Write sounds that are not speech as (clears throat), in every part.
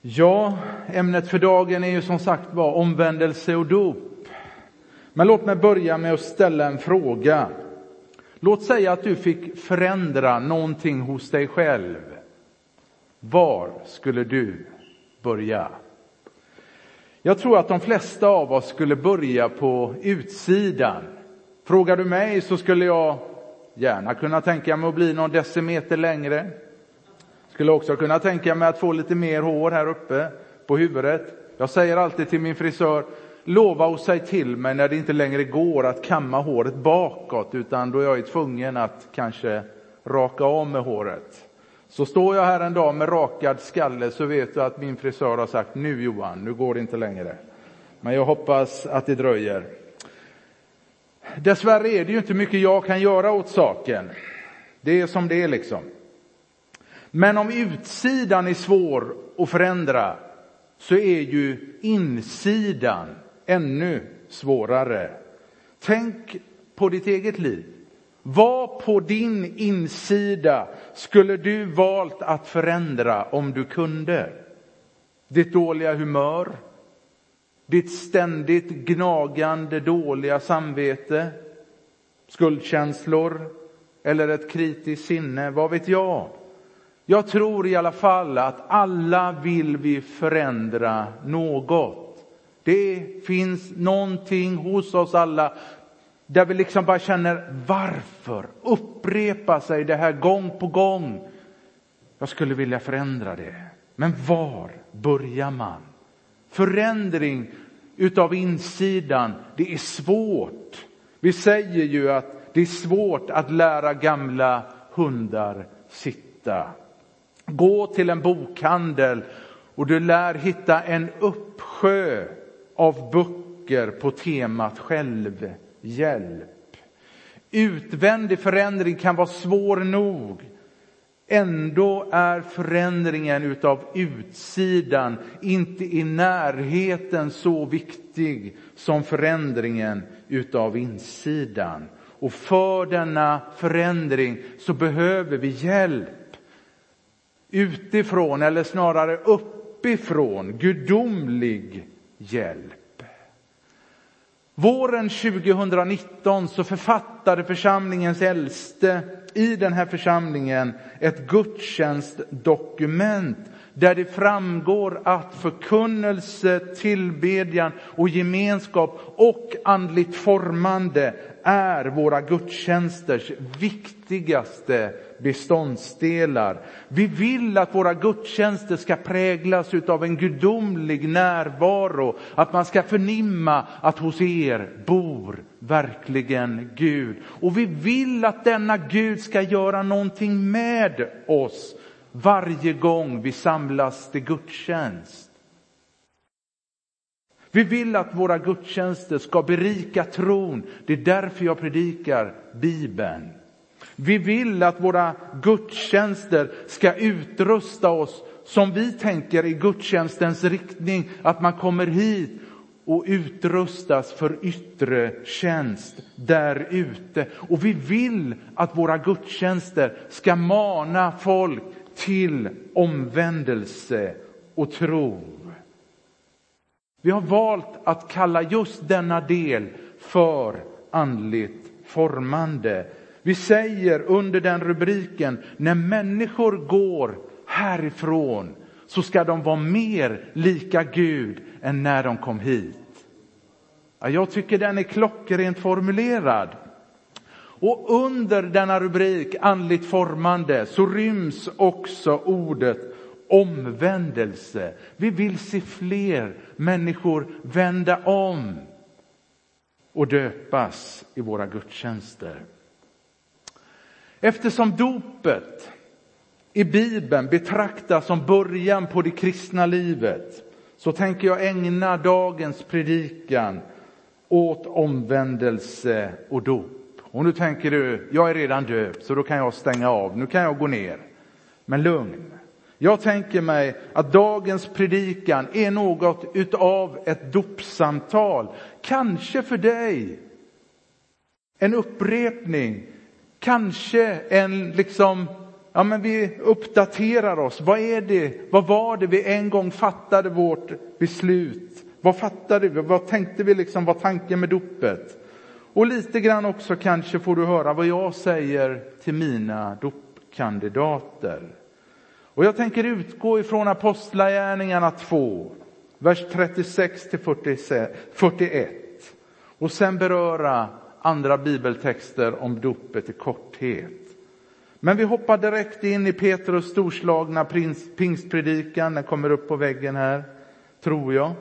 Ja, ämnet för dagen är ju som sagt var omvändelse och dop. Men låt mig börja med att ställa en fråga. Låt säga att du fick förändra någonting hos dig själv. Var skulle du börja? Jag tror att de flesta av oss skulle börja på utsidan. Frågar du mig så skulle jag gärna kunna tänka mig att bli någon decimeter längre. Skulle också kunna tänka mig att få lite mer hår här uppe på huvudet. Jag säger alltid till min frisör, lova och säg till mig när det inte längre går att kamma håret bakåt, utan då jag är tvungen att kanske raka av med håret. Så står jag här en dag med rakad skalle så vet du att min frisör har sagt, nu Johan, nu går det inte längre. Men jag hoppas att det dröjer. Dessvärre är det ju inte mycket jag kan göra åt saken. Det är som det är liksom. Men om utsidan är svår att förändra så är ju insidan ännu svårare. Tänk på ditt eget liv. Vad på din insida skulle du valt att förändra om du kunde? Ditt dåliga humör? Ditt ständigt gnagande dåliga samvete? Skuldkänslor? Eller ett kritiskt sinne? Vad vet jag? Jag tror i alla fall att alla vill vi förändra något. Det finns någonting hos oss alla där vi liksom bara känner varför upprepar sig det här gång på gång? Jag skulle vilja förändra det. Men var börjar man? Förändring utav insidan, det är svårt. Vi säger ju att det är svårt att lära gamla hundar sitta. Gå till en bokhandel och du lär hitta en uppsjö av böcker på temat självhjälp. Utvändig förändring kan vara svår nog. Ändå är förändringen utav utsidan inte i närheten så viktig som förändringen utav insidan. Och för denna förändring så behöver vi hjälp utifrån, eller snarare uppifrån, gudomlig hjälp. Våren 2019 så författade församlingens äldste i den här församlingen ett gudstjänstdokument där det framgår att förkunnelse, tillbedjan och gemenskap och andligt formande är våra gudstjänsters viktigaste beståndsdelar. Vi vill att våra gudstjänster ska präglas av en gudomlig närvaro, att man ska förnimma att hos er bor verkligen Gud. Och vi vill att denna Gud ska göra någonting med oss varje gång vi samlas till gudstjänst. Vi vill att våra gudstjänster ska berika tron. Det är därför jag predikar Bibeln. Vi vill att våra gudstjänster ska utrusta oss som vi tänker i gudstjänstens riktning, att man kommer hit och utrustas för yttre tjänst där ute. Och vi vill att våra gudstjänster ska mana folk till omvändelse och tro. Vi har valt att kalla just denna del för andligt formande. Vi säger under den rubriken, när människor går härifrån så ska de vara mer lika Gud än när de kom hit. Jag tycker den är klockrent formulerad. Och under denna rubrik, andligt formande, så ryms också ordet omvändelse. Vi vill se fler människor vända om och döpas i våra gudstjänster. Eftersom dopet i Bibeln betraktas som början på det kristna livet så tänker jag ägna dagens predikan åt omvändelse och dop. Och nu tänker du, jag är redan döpt så då kan jag stänga av, nu kan jag gå ner. Men lugn. Jag tänker mig att dagens predikan är något utav ett dopsamtal. Kanske för dig en upprepning, kanske en liksom ja men vi uppdaterar oss. Vad är det, vad var det vi en gång fattade vårt beslut? Vad fattade vi? Vad tänkte vi liksom var tanken med dopet? Och lite grann också kanske får du höra vad jag säger till mina dopkandidater. Och jag tänker utgå ifrån Apostlagärningarna 2, vers 36 till 41. Och sen beröra andra bibeltexter om dopet i korthet. Men vi hoppar direkt in i Petrus storslagna pingstpredikan, den kommer upp på väggen här, tror jag.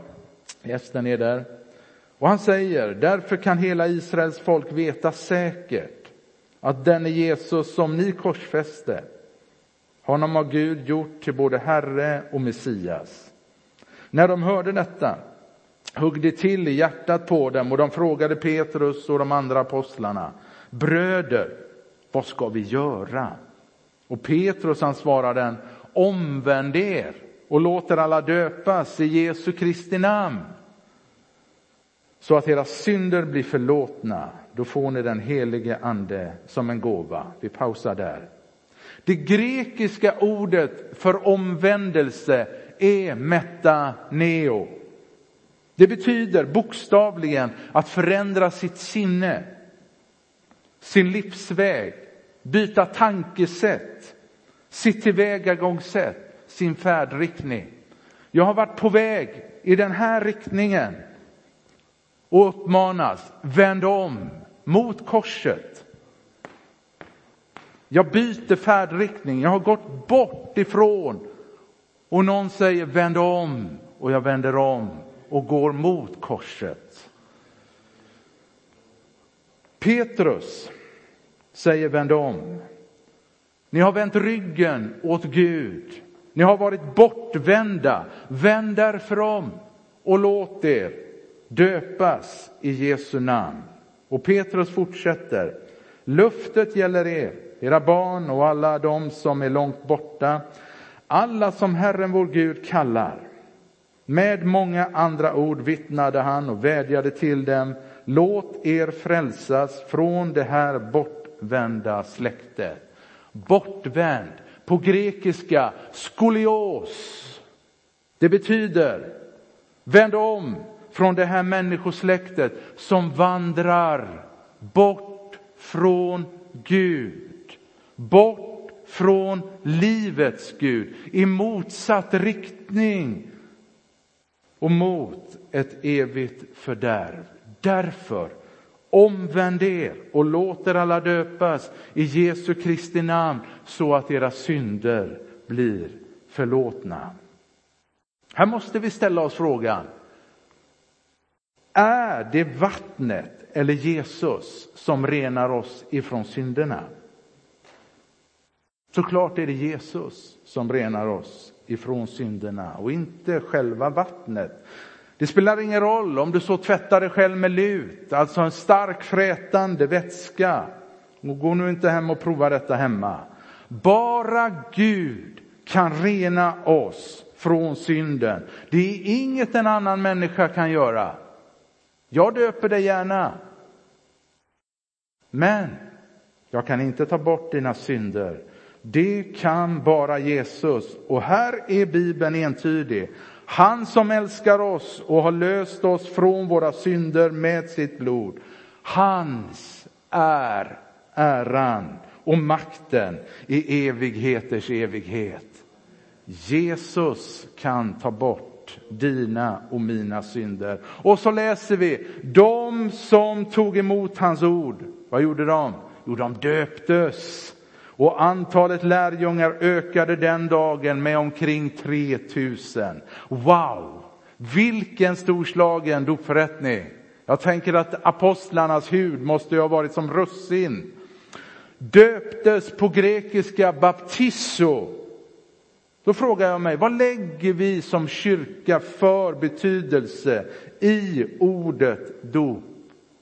Gästen är där. Och han säger, därför kan hela Israels folk veta säkert att denne Jesus som ni korsfäste, honom har Gud gjort till både Herre och Messias. När de hörde detta högg det till i hjärtat på dem och de frågade Petrus och de andra apostlarna, bröder, vad ska vi göra? Och Petrus han svarade, omvänd er och låter alla döpas i Jesu Kristi namn så att era synder blir förlåtna. Då får ni den helige ande som en gåva. Vi pausar där. Det grekiska ordet för omvändelse är metaneo. Det betyder bokstavligen att förändra sitt sinne, sin livsväg, byta tankesätt, sitt tillvägagångssätt, sin färdriktning. Jag har varit på väg i den här riktningen och uppmanas, vänd om mot korset. Jag byter färdriktning, jag har gått bort ifrån och någon säger vänd om och jag vänder om och går mot korset. Petrus säger vänd om. Ni har vänt ryggen åt Gud. Ni har varit bortvända. Vänd därför om och låt er döpas i Jesu namn. Och Petrus fortsätter. Luftet gäller er, era barn och alla de som är långt borta, alla som Herren vår Gud kallar. Med många andra ord vittnade han och vädjade till dem, låt er frälsas från det här bortvända släktet. Bortvänd, på grekiska skolios. Det betyder vänd om från det här människosläktet som vandrar bort från Gud. Bort från livets Gud, i motsatt riktning och mot ett evigt fördärv. Därför omvänd er och låt er alla döpas i Jesu Kristi namn så att era synder blir förlåtna. Här måste vi ställa oss frågan, är det vattnet eller Jesus som renar oss ifrån synderna? Såklart är det Jesus som renar oss ifrån synderna och inte själva vattnet. Det spelar ingen roll om du så tvättar dig själv med lut, alltså en stark frätande vätska. Och gå nu inte hem och prova detta hemma. Bara Gud kan rena oss från synden. Det är inget en annan människa kan göra. Jag döper dig gärna. Men jag kan inte ta bort dina synder. Det kan bara Jesus. Och här är Bibeln entydig. Han som älskar oss och har löst oss från våra synder med sitt blod. Hans är äran och makten i evigheters evighet. Jesus kan ta bort dina och mina synder. Och så läser vi, de som tog emot hans ord, vad gjorde de? Jo, de döptes och antalet lärjungar ökade den dagen med omkring 3000. Wow! Vilken storslagen dopförrättning! Jag tänker att apostlarnas hud måste ha varit som russin. Döptes på grekiska baptisso. Då frågar jag mig, vad lägger vi som kyrka för betydelse i ordet dop?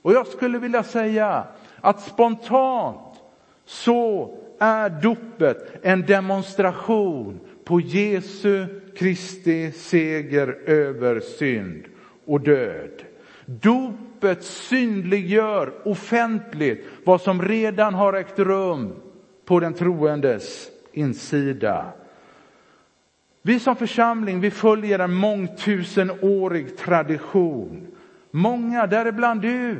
Och jag skulle vilja säga att spontant så är dopet en demonstration på Jesu Kristi seger över synd och död. Dopet synliggör offentligt vad som redan har ägt rum på den troendes insida. Vi som församling, vi följer en mångtusenårig tradition. Många, däribland du,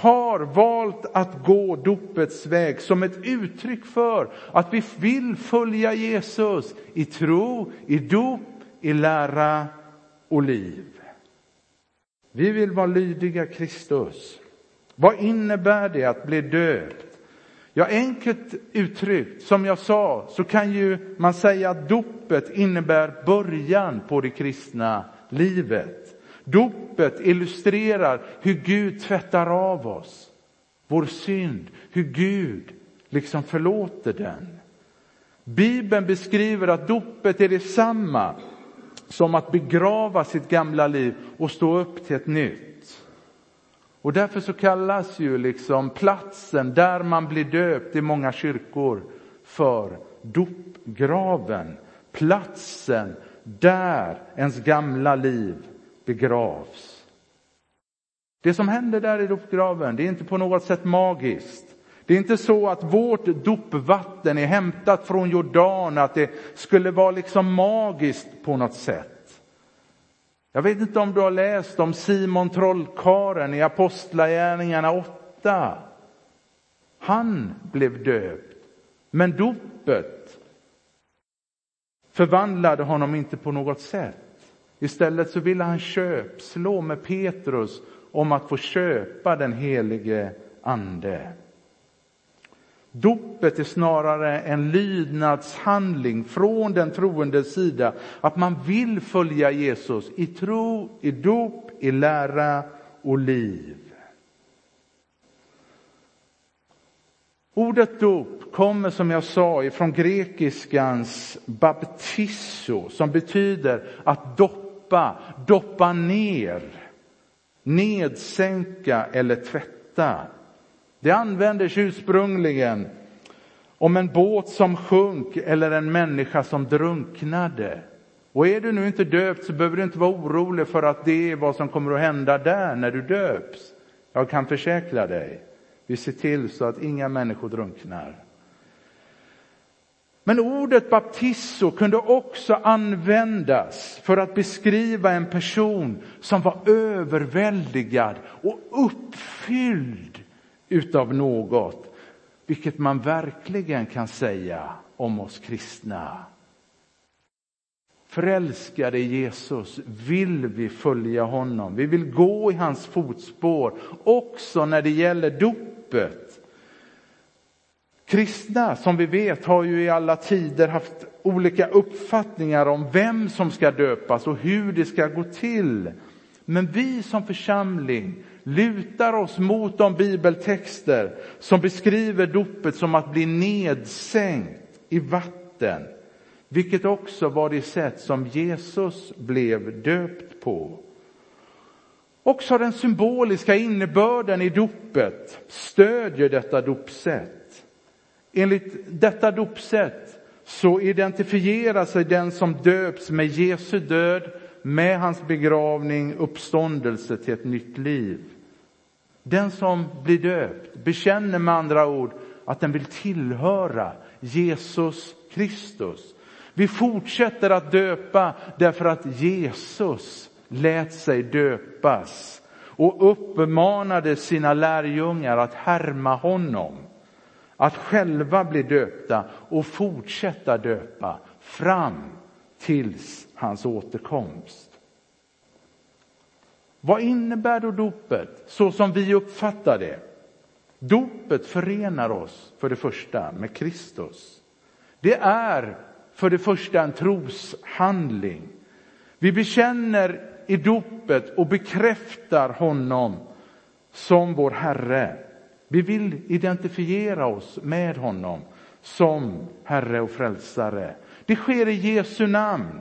har valt att gå dopets väg som ett uttryck för att vi vill följa Jesus i tro, i dop, i lära och liv. Vi vill vara lydiga Kristus. Vad innebär det att bli döpt? Ja, enkelt uttryckt, som jag sa, så kan ju man säga att dopet innebär början på det kristna livet. Dopet illustrerar hur Gud tvättar av oss vår synd, hur Gud liksom förlåter den. Bibeln beskriver att dopet är detsamma som att begrava sitt gamla liv och stå upp till ett nytt. Och därför så kallas ju liksom platsen där man blir döpt i många kyrkor för dopgraven. Platsen där ens gamla liv begravs. Det som händer där i dopgraven, det är inte på något sätt magiskt. Det är inte så att vårt dopvatten är hämtat från Jordan, att det skulle vara liksom magiskt på något sätt. Jag vet inte om du har läst om Simon trollkaren i Apostlagärningarna 8. Han blev döpt, men dopet förvandlade honom inte på något sätt. Istället så ville han köpslå med Petrus om att få köpa den helige ande. Dopet är snarare en lydnadshandling från den troendes sida, att man vill följa Jesus i tro, i dop, i lära och liv. Ordet dop kommer som jag sa ifrån grekiskans baptisso som betyder att doppa, doppa ner, nedsänka eller tvätta. Det användes ursprungligen om en båt som sjönk eller en människa som drunknade. Och är du nu inte döpt så behöver du inte vara orolig för att det är vad som kommer att hända där när du döps. Jag kan försäkra dig, vi ser till så att inga människor drunknar. Men ordet baptizo kunde också användas för att beskriva en person som var överväldigad och uppfylld utav något, vilket man verkligen kan säga om oss kristna. Förälskade i Jesus vill vi följa honom. Vi vill gå i hans fotspår också när det gäller dopet. Kristna, som vi vet, har ju i alla tider haft olika uppfattningar om vem som ska döpas och hur det ska gå till. Men vi som församling lutar oss mot de bibeltexter som beskriver dopet som att bli nedsänkt i vatten, vilket också var det sätt som Jesus blev döpt på. Också den symboliska innebörden i dopet stödjer detta dopsätt. Enligt detta dopsätt så identifierar sig den som döps med Jesu död, med hans begravning, uppståndelse till ett nytt liv. Den som blir döpt bekänner med andra ord att den vill tillhöra Jesus Kristus. Vi fortsätter att döpa därför att Jesus lät sig döpas och uppmanade sina lärjungar att härma honom. Att själva bli döpta och fortsätta döpa fram tills hans återkomst. Vad innebär då dopet så som vi uppfattar det? Dopet förenar oss för det första med Kristus. Det är för det första en troshandling. Vi bekänner i dopet och bekräftar honom som vår Herre. Vi vill identifiera oss med honom som Herre och Frälsare. Det sker i Jesu namn,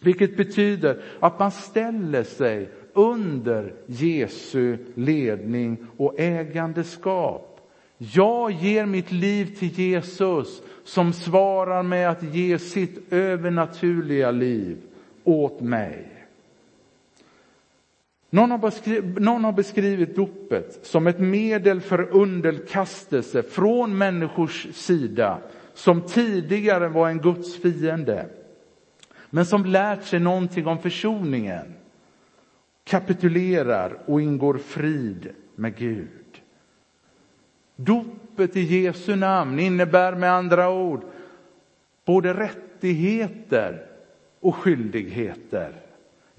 vilket betyder att man ställer sig under Jesu ledning och ägandeskap. Jag ger mitt liv till Jesus som svarar med att ge sitt övernaturliga liv åt mig. Någon har, beskrivit, någon har beskrivit dopet som ett medel för underkastelse från människors sida som tidigare var en Guds fiende, men som lärt sig någonting om försoningen, kapitulerar och ingår frid med Gud. Dopet i Jesu namn innebär med andra ord både rättigheter och skyldigheter.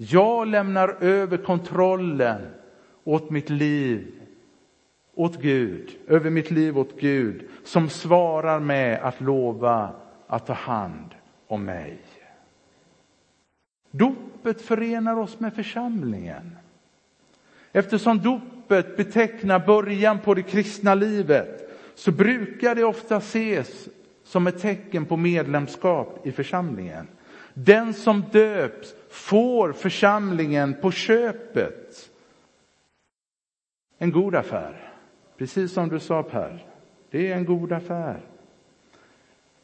Jag lämnar över kontrollen åt mitt liv, åt Gud, över mitt liv åt Gud, som svarar med att lova att ta hand om mig. Dopet förenar oss med församlingen. Eftersom dopet betecknar början på det kristna livet så brukar det ofta ses som ett tecken på medlemskap i församlingen. Den som döps får församlingen på köpet. En god affär, precis som du sa Per. Det är en god affär.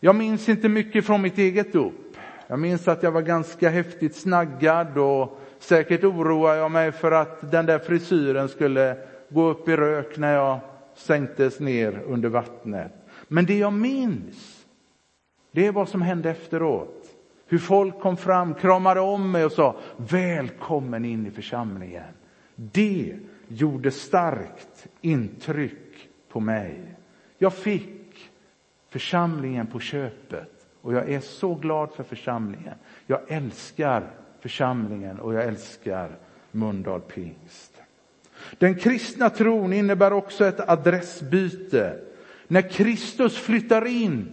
Jag minns inte mycket från mitt eget dop. Jag minns att jag var ganska häftigt snaggad och säkert oroade jag mig för att den där frisyren skulle gå upp i rök när jag sänktes ner under vattnet. Men det jag minns, det är vad som hände efteråt. Hur folk kom fram, kramade om mig och sa välkommen in i församlingen. Det gjorde starkt intryck på mig. Jag fick församlingen på köpet och jag är så glad för församlingen. Jag älskar församlingen och jag älskar Mundal pingst. Den kristna tron innebär också ett adressbyte. När Kristus flyttar in,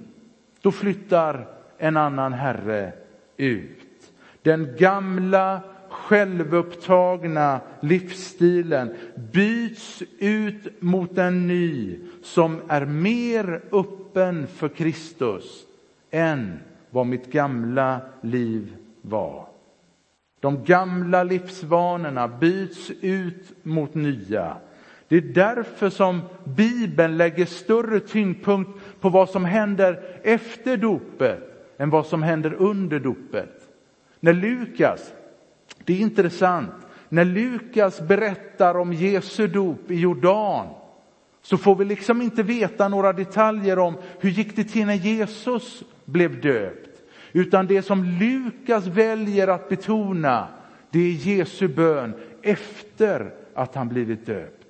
då flyttar en annan herre ut. Den gamla självupptagna livsstilen byts ut mot en ny som är mer öppen för Kristus än vad mitt gamla liv var. De gamla livsvanorna byts ut mot nya. Det är därför som Bibeln lägger större tyngdpunkt på vad som händer efter dopet än vad som händer under dopet. När Lukas, det är intressant, när Lukas berättar om Jesu dop i Jordan så får vi liksom inte veta några detaljer om hur gick det till när Jesus blev döpt. Utan det som Lukas väljer att betona, det är Jesu bön efter att han blivit döpt.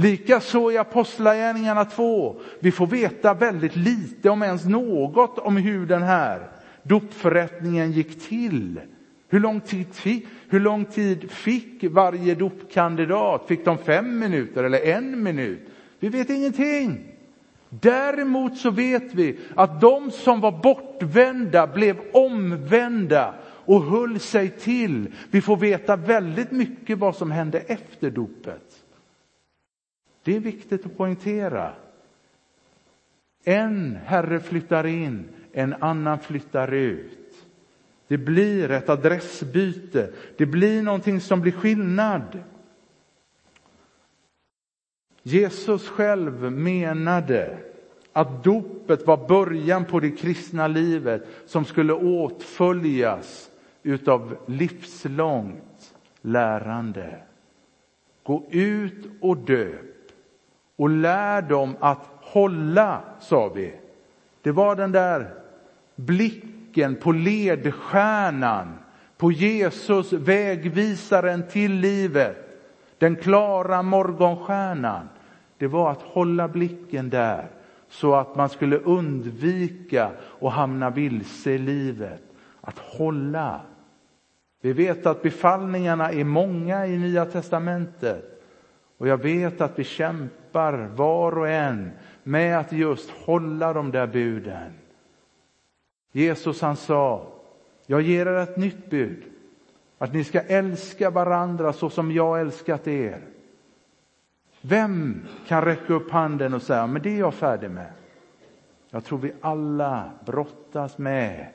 Likaså i Apostlagärningarna 2. Vi får veta väldigt lite, om ens något, om hur den här dopförrättningen gick till. Hur lång, tid fick, hur lång tid fick varje dopkandidat? Fick de fem minuter eller en minut? Vi vet ingenting. Däremot så vet vi att de som var bortvända blev omvända och höll sig till. Vi får veta väldigt mycket vad som hände efter dopet. Det är viktigt att poängtera. En herre flyttar in, en annan flyttar ut. Det blir ett adressbyte. Det blir någonting som blir skillnad. Jesus själv menade att dopet var början på det kristna livet som skulle åtföljas utav livslångt lärande. Gå ut och döp och lär dem att hålla, sa vi. Det var den där blicken på ledstjärnan, på Jesus, vägvisaren till livet, den klara morgonstjärnan. Det var att hålla blicken där så att man skulle undvika att hamna vilse i livet. Att hålla. Vi vet att befallningarna är många i Nya testamentet. Och jag vet att vi kämpar var och en med att just hålla de där buden. Jesus han sa, jag ger er ett nytt bud. Att ni ska älska varandra så som jag älskat er. Vem kan räcka upp handen och säga, men det är jag färdig med. Jag tror vi alla brottas med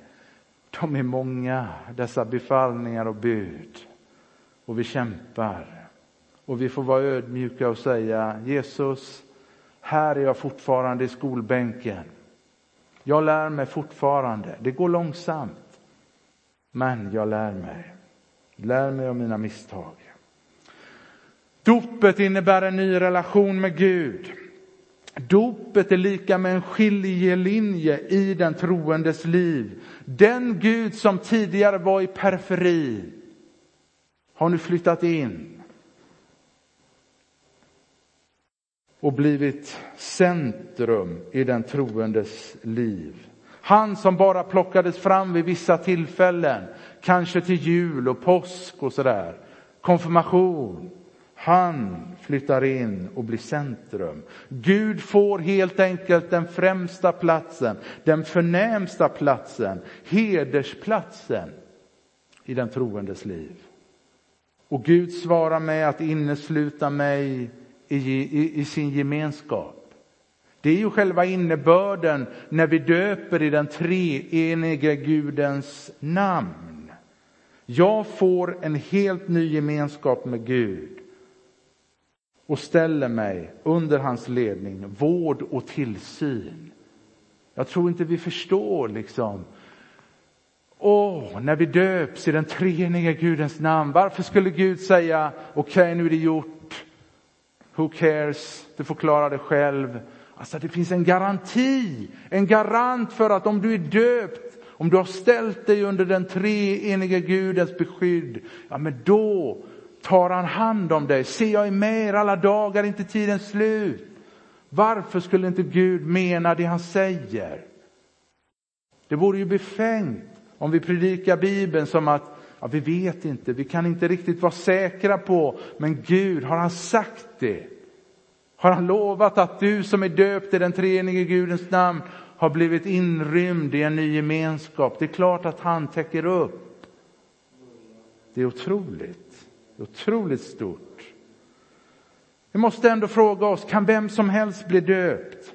de är många, dessa befallningar och bud. Och vi kämpar. Och vi får vara ödmjuka och säga Jesus, här är jag fortfarande i skolbänken. Jag lär mig fortfarande. Det går långsamt. Men jag lär mig. Lär mig av mina misstag. Dopet innebär en ny relation med Gud. Dopet är lika med en skiljelinje i den troendes liv. Den Gud som tidigare var i periferi har nu flyttat in och blivit centrum i den troendes liv. Han som bara plockades fram vid vissa tillfällen, kanske till jul och påsk och sådär, konfirmation. Han flyttar in och blir centrum. Gud får helt enkelt den främsta platsen, den förnämsta platsen, hedersplatsen i den troendes liv. Och Gud svarar med att innesluta mig i, i, i sin gemenskap. Det är ju själva innebörden när vi döper i den treenige Gudens namn. Jag får en helt ny gemenskap med Gud och ställer mig under hans ledning, vård och tillsyn. Jag tror inte vi förstår liksom Åh, när vi döps i den treeniga Gudens namn, varför skulle Gud säga okej, okay, nu är det gjort. Who cares? Du får klara det själv. Alltså det finns en garanti, en garant för att om du är döpt, om du har ställt dig under den treenige Gudens beskydd, ja men då tar han hand om dig. Se, jag är med er alla dagar, inte tidens slut. Varför skulle inte Gud mena det han säger? Det vore ju befängt om vi predikar Bibeln som att ja, vi vet inte, vi kan inte riktigt vara säkra på, men Gud, har han sagt det? Har han lovat att du som är döpt i den treenige Gudens namn har blivit inrymd i en ny gemenskap? Det är klart att han täcker upp. Det är otroligt. Det är otroligt stort. Vi måste ändå fråga oss, kan vem som helst bli döpt?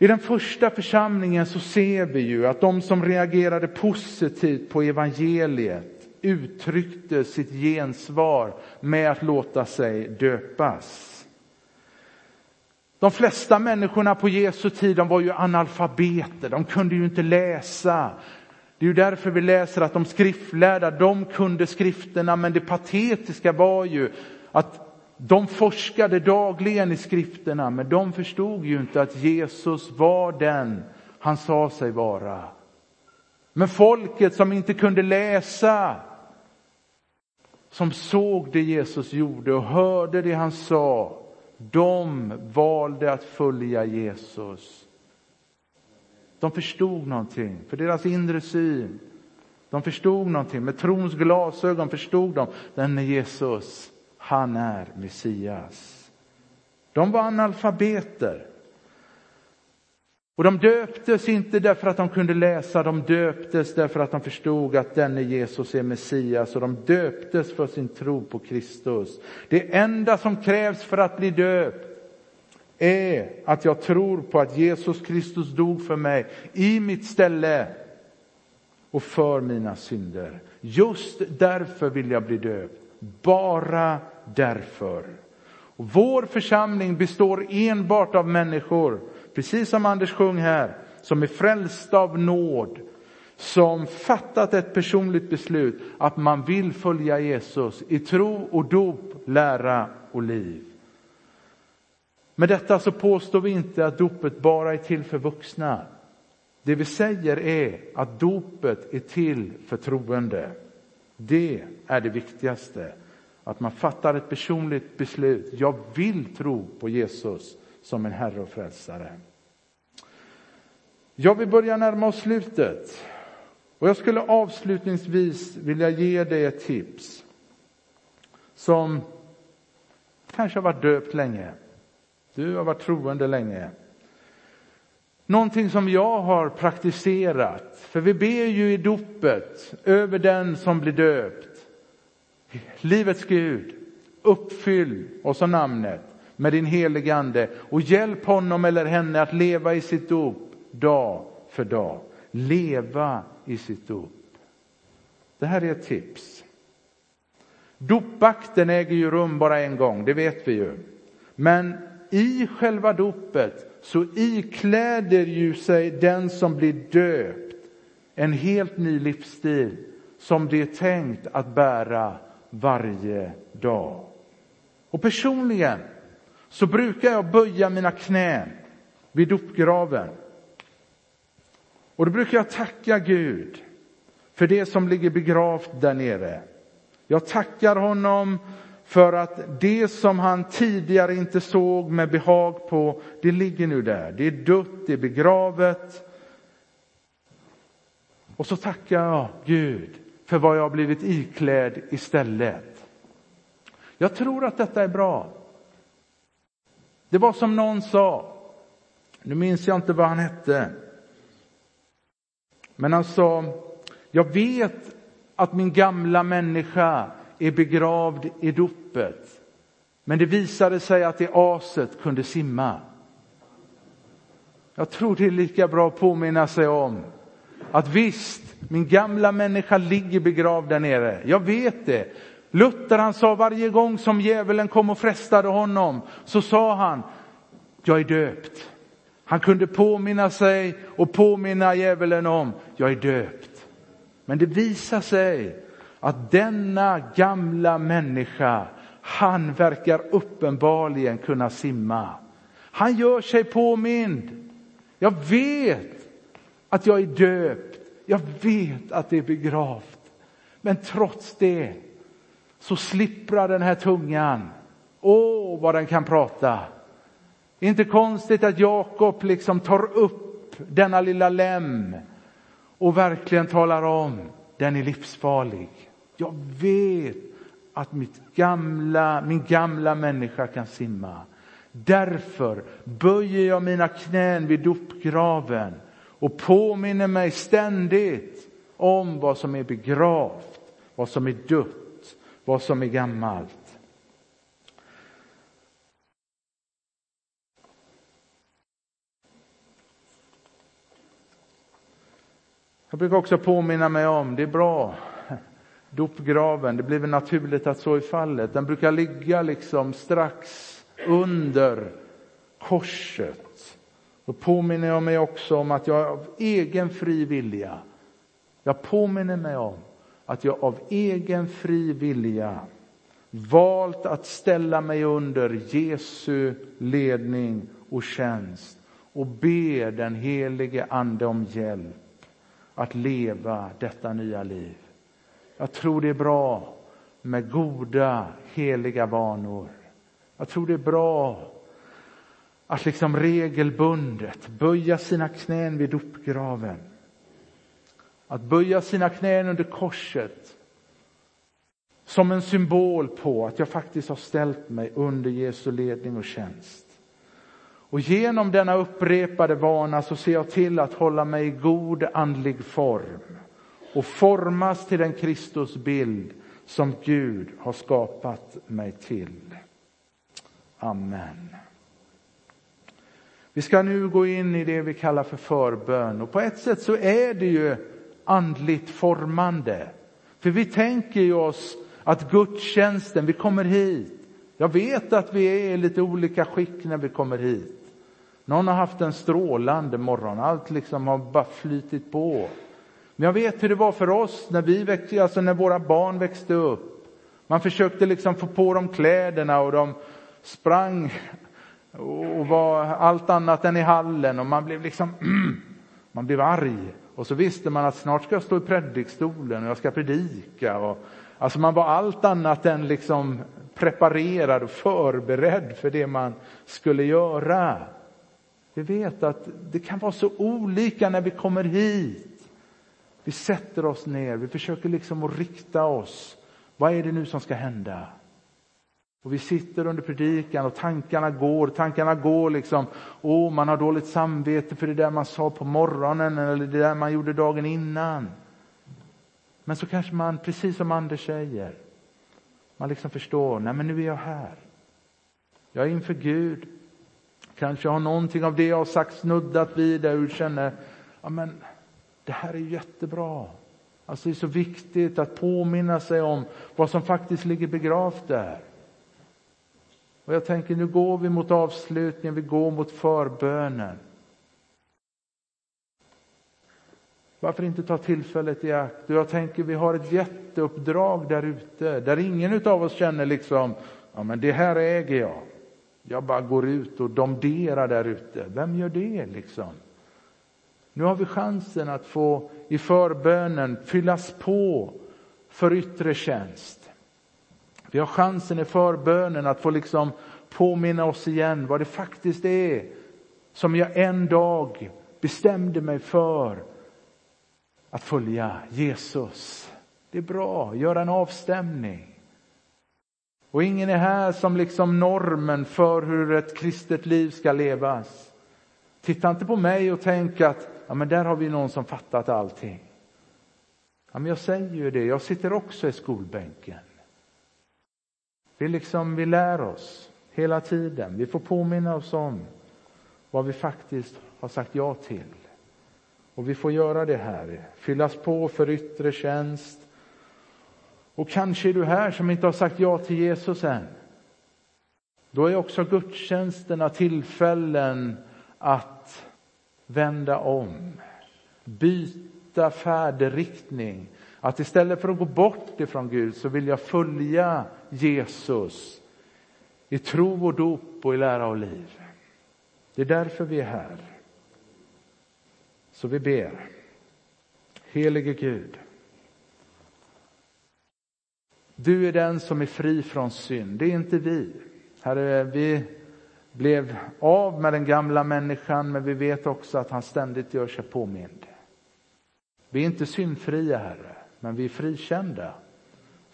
I den första församlingen så ser vi ju att de som reagerade positivt på evangeliet uttryckte sitt gensvar med att låta sig döpas. De flesta människorna på Jesu tid de var ju analfabeter, de kunde ju inte läsa. Det är ju därför vi läser att de skriftlärda, de kunde skrifterna, men det patetiska var ju att de forskade dagligen i skrifterna, men de förstod ju inte att Jesus var den han sa sig vara. Men folket som inte kunde läsa, som såg det Jesus gjorde och hörde det han sa, de valde att följa Jesus. De förstod någonting, för deras inre syn. De förstod någonting, med trons glasögon förstod de, den är Jesus, han är Messias. De var analfabeter. Och de döptes inte därför att de kunde läsa, de döptes därför att de förstod att denne Jesus är Messias och de döptes för sin tro på Kristus. Det enda som krävs för att bli döpt är att jag tror på att Jesus Kristus dog för mig i mitt ställe och för mina synder. Just därför vill jag bli döpt. Bara därför. Och vår församling består enbart av människor precis som Anders sjöng här, som är frälsta av nåd, som fattat ett personligt beslut att man vill följa Jesus i tro och dop, lära och liv. Med detta så påstår vi inte att dopet bara är till för vuxna. Det vi säger är att dopet är till för troende. Det är det viktigaste. Att man fattar ett personligt beslut. Jag vill tro på Jesus som en Herre och Frälsare. Jag vill börja närma oss slutet. Och jag skulle avslutningsvis vilja ge dig ett tips. Som kanske har varit döpt länge. Du har varit troende länge. Någonting som jag har praktiserat. För vi ber ju i dopet över den som blir döpt. Livets Gud, uppfyll, och så namnet, med din helige Ande och hjälp honom eller henne att leva i sitt dop dag för dag. Leva i sitt dop. Det här är ett tips. Dopakten äger ju rum bara en gång, det vet vi ju. Men i själva dopet så ikläder ju sig den som blir döpt en helt ny livsstil som det är tänkt att bära varje dag. Och personligen så brukar jag böja mina knän vid dopgraven. Och då brukar jag tacka Gud för det som ligger begravt där nere. Jag tackar honom för att det som han tidigare inte såg med behag på, det ligger nu där. Det är dött, det är begravet. Och så tackar jag Gud för vad jag har blivit iklädd istället. Jag tror att detta är bra. Det var som någon sa, nu minns jag inte vad han hette, men han sa, jag vet att min gamla människa är begravd i dopet. Men det visade sig att det aset kunde simma. Jag tror det är lika bra att påminna sig om att visst, min gamla människa ligger begravd där nere. Jag vet det. Luther han sa varje gång som djävulen kom och frestade honom så sa han, jag är döpt. Han kunde påminna sig och påminna djävulen om, jag är döpt. Men det visar sig att denna gamla människa, han verkar uppenbarligen kunna simma. Han gör sig påmind. Jag vet att jag är döpt. Jag vet att det är begravt. Men trots det så slipprar den här tungan. Åh, vad den kan prata. Inte konstigt att Jakob liksom tar upp denna lilla lem och verkligen talar om, den är livsfarlig. Jag vet att mitt gamla, min gamla människa kan simma. Därför böjer jag mina knän vid dopgraven och påminner mig ständigt om vad som är begravt, vad som är dött, vad som är gammalt. Jag brukar också påminna mig om, det är bra, dopgraven, det blir väl naturligt att så är fallet. Den brukar ligga liksom strax under korset. Då påminner jag mig också om att jag av egen fri vilja, jag påminner mig om att jag av egen fri vilja valt att ställa mig under Jesu ledning och tjänst och ber den helige Ande om hjälp att leva detta nya liv. Jag tror det är bra med goda, heliga vanor. Jag tror det är bra att liksom regelbundet böja sina knän vid dopgraven. Att böja sina knän under korset som en symbol på att jag faktiskt har ställt mig under Jesu ledning och tjänst. Och genom denna upprepade vana så ser jag till att hålla mig i god andlig form och formas till den Kristusbild som Gud har skapat mig till. Amen. Vi ska nu gå in i det vi kallar för förbön och på ett sätt så är det ju andligt formande. För vi tänker ju oss att gudstjänsten, vi kommer hit. Jag vet att vi är i lite olika skick när vi kommer hit. Någon har haft en strålande morgon, allt liksom har bara flytit på. Men jag vet hur det var för oss när vi växte, alltså när våra barn växte upp. Man försökte liksom få på dem kläderna och de sprang och var allt annat än i hallen och man blev liksom, (clears throat) man blev arg. Och så visste man att snart ska jag stå i predikstolen och jag ska predika. Och, alltså man var allt annat än liksom preparerad och förberedd för det man skulle göra. Vi vet att det kan vara så olika när vi kommer hit. Vi sätter oss ner, vi försöker liksom att rikta oss. Vad är det nu som ska hända? Och vi sitter under predikan och tankarna går, tankarna går liksom, åh man har dåligt samvete för det där man sa på morgonen eller det där man gjorde dagen innan. Men så kanske man, precis som Anders säger, man liksom förstår, nej men nu är jag här. Jag är inför Gud. Kanske har någonting av det jag har sagt snuddat vid där och känner, ja men det här är jättebra. Alltså det är så viktigt att påminna sig om vad som faktiskt ligger begravt där. Och jag tänker nu går vi mot avslutningen, vi går mot förbönen. Varför inte ta tillfället i akt? Och jag tänker vi har ett jätteuppdrag där ute, där ingen av oss känner liksom, ja men det här äger jag. jag bara går ut och domderar där ute. Vem gör det liksom? Nu har vi chansen att få i förbönen fyllas på för yttre tjänst. Vi har chansen i förbönen att få liksom påminna oss igen vad det faktiskt är som jag en dag bestämde mig för att följa Jesus. Det är bra, göra en avstämning. Och ingen är här som liksom normen för hur ett kristet liv ska levas. Titta inte på mig och tänk att ja, men där har vi någon som fattat allting. Ja, men jag säger ju det, jag sitter också i skolbänken. Vi, liksom, vi lär oss hela tiden. Vi får påminna oss om vad vi faktiskt har sagt ja till. Och vi får göra det här, fyllas på för yttre tjänst. Och kanske är du här som inte har sagt ja till Jesus än. Då är också gudstjänsterna tillfällen att vända om, byta färdriktning. Att istället för att gå bort ifrån Gud så vill jag följa Jesus i tro och dop och i lära och liv. Det är därför vi är här. Så vi ber. Helige Gud. Du är den som är fri från synd, det är inte vi. Herre, vi blev av med den gamla människan, men vi vet också att han ständigt gör sig påmind. Vi är inte syndfria, Herre, men vi är frikända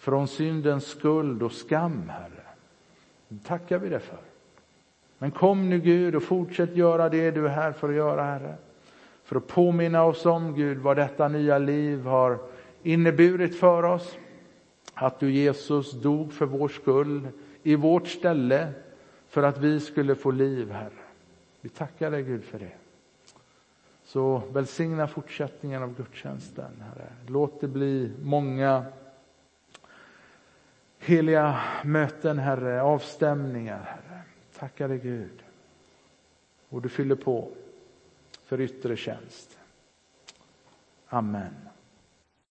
från syndens skuld och skam, Herre. Det tackar vi dig för. Men kom nu Gud och fortsätt göra det du är här för att göra, Herre. För att påminna oss om, Gud, vad detta nya liv har inneburit för oss. Att du, Jesus, dog för vår skull i vårt ställe för att vi skulle få liv, Herre. Vi tackar dig, Gud, för det. Så välsigna fortsättningen av gudstjänsten, Herre. Låt det bli många heliga möten, Herre, avstämningar, Herre. Tackar dig, Gud. Och du fyller på för yttre tjänst. Amen.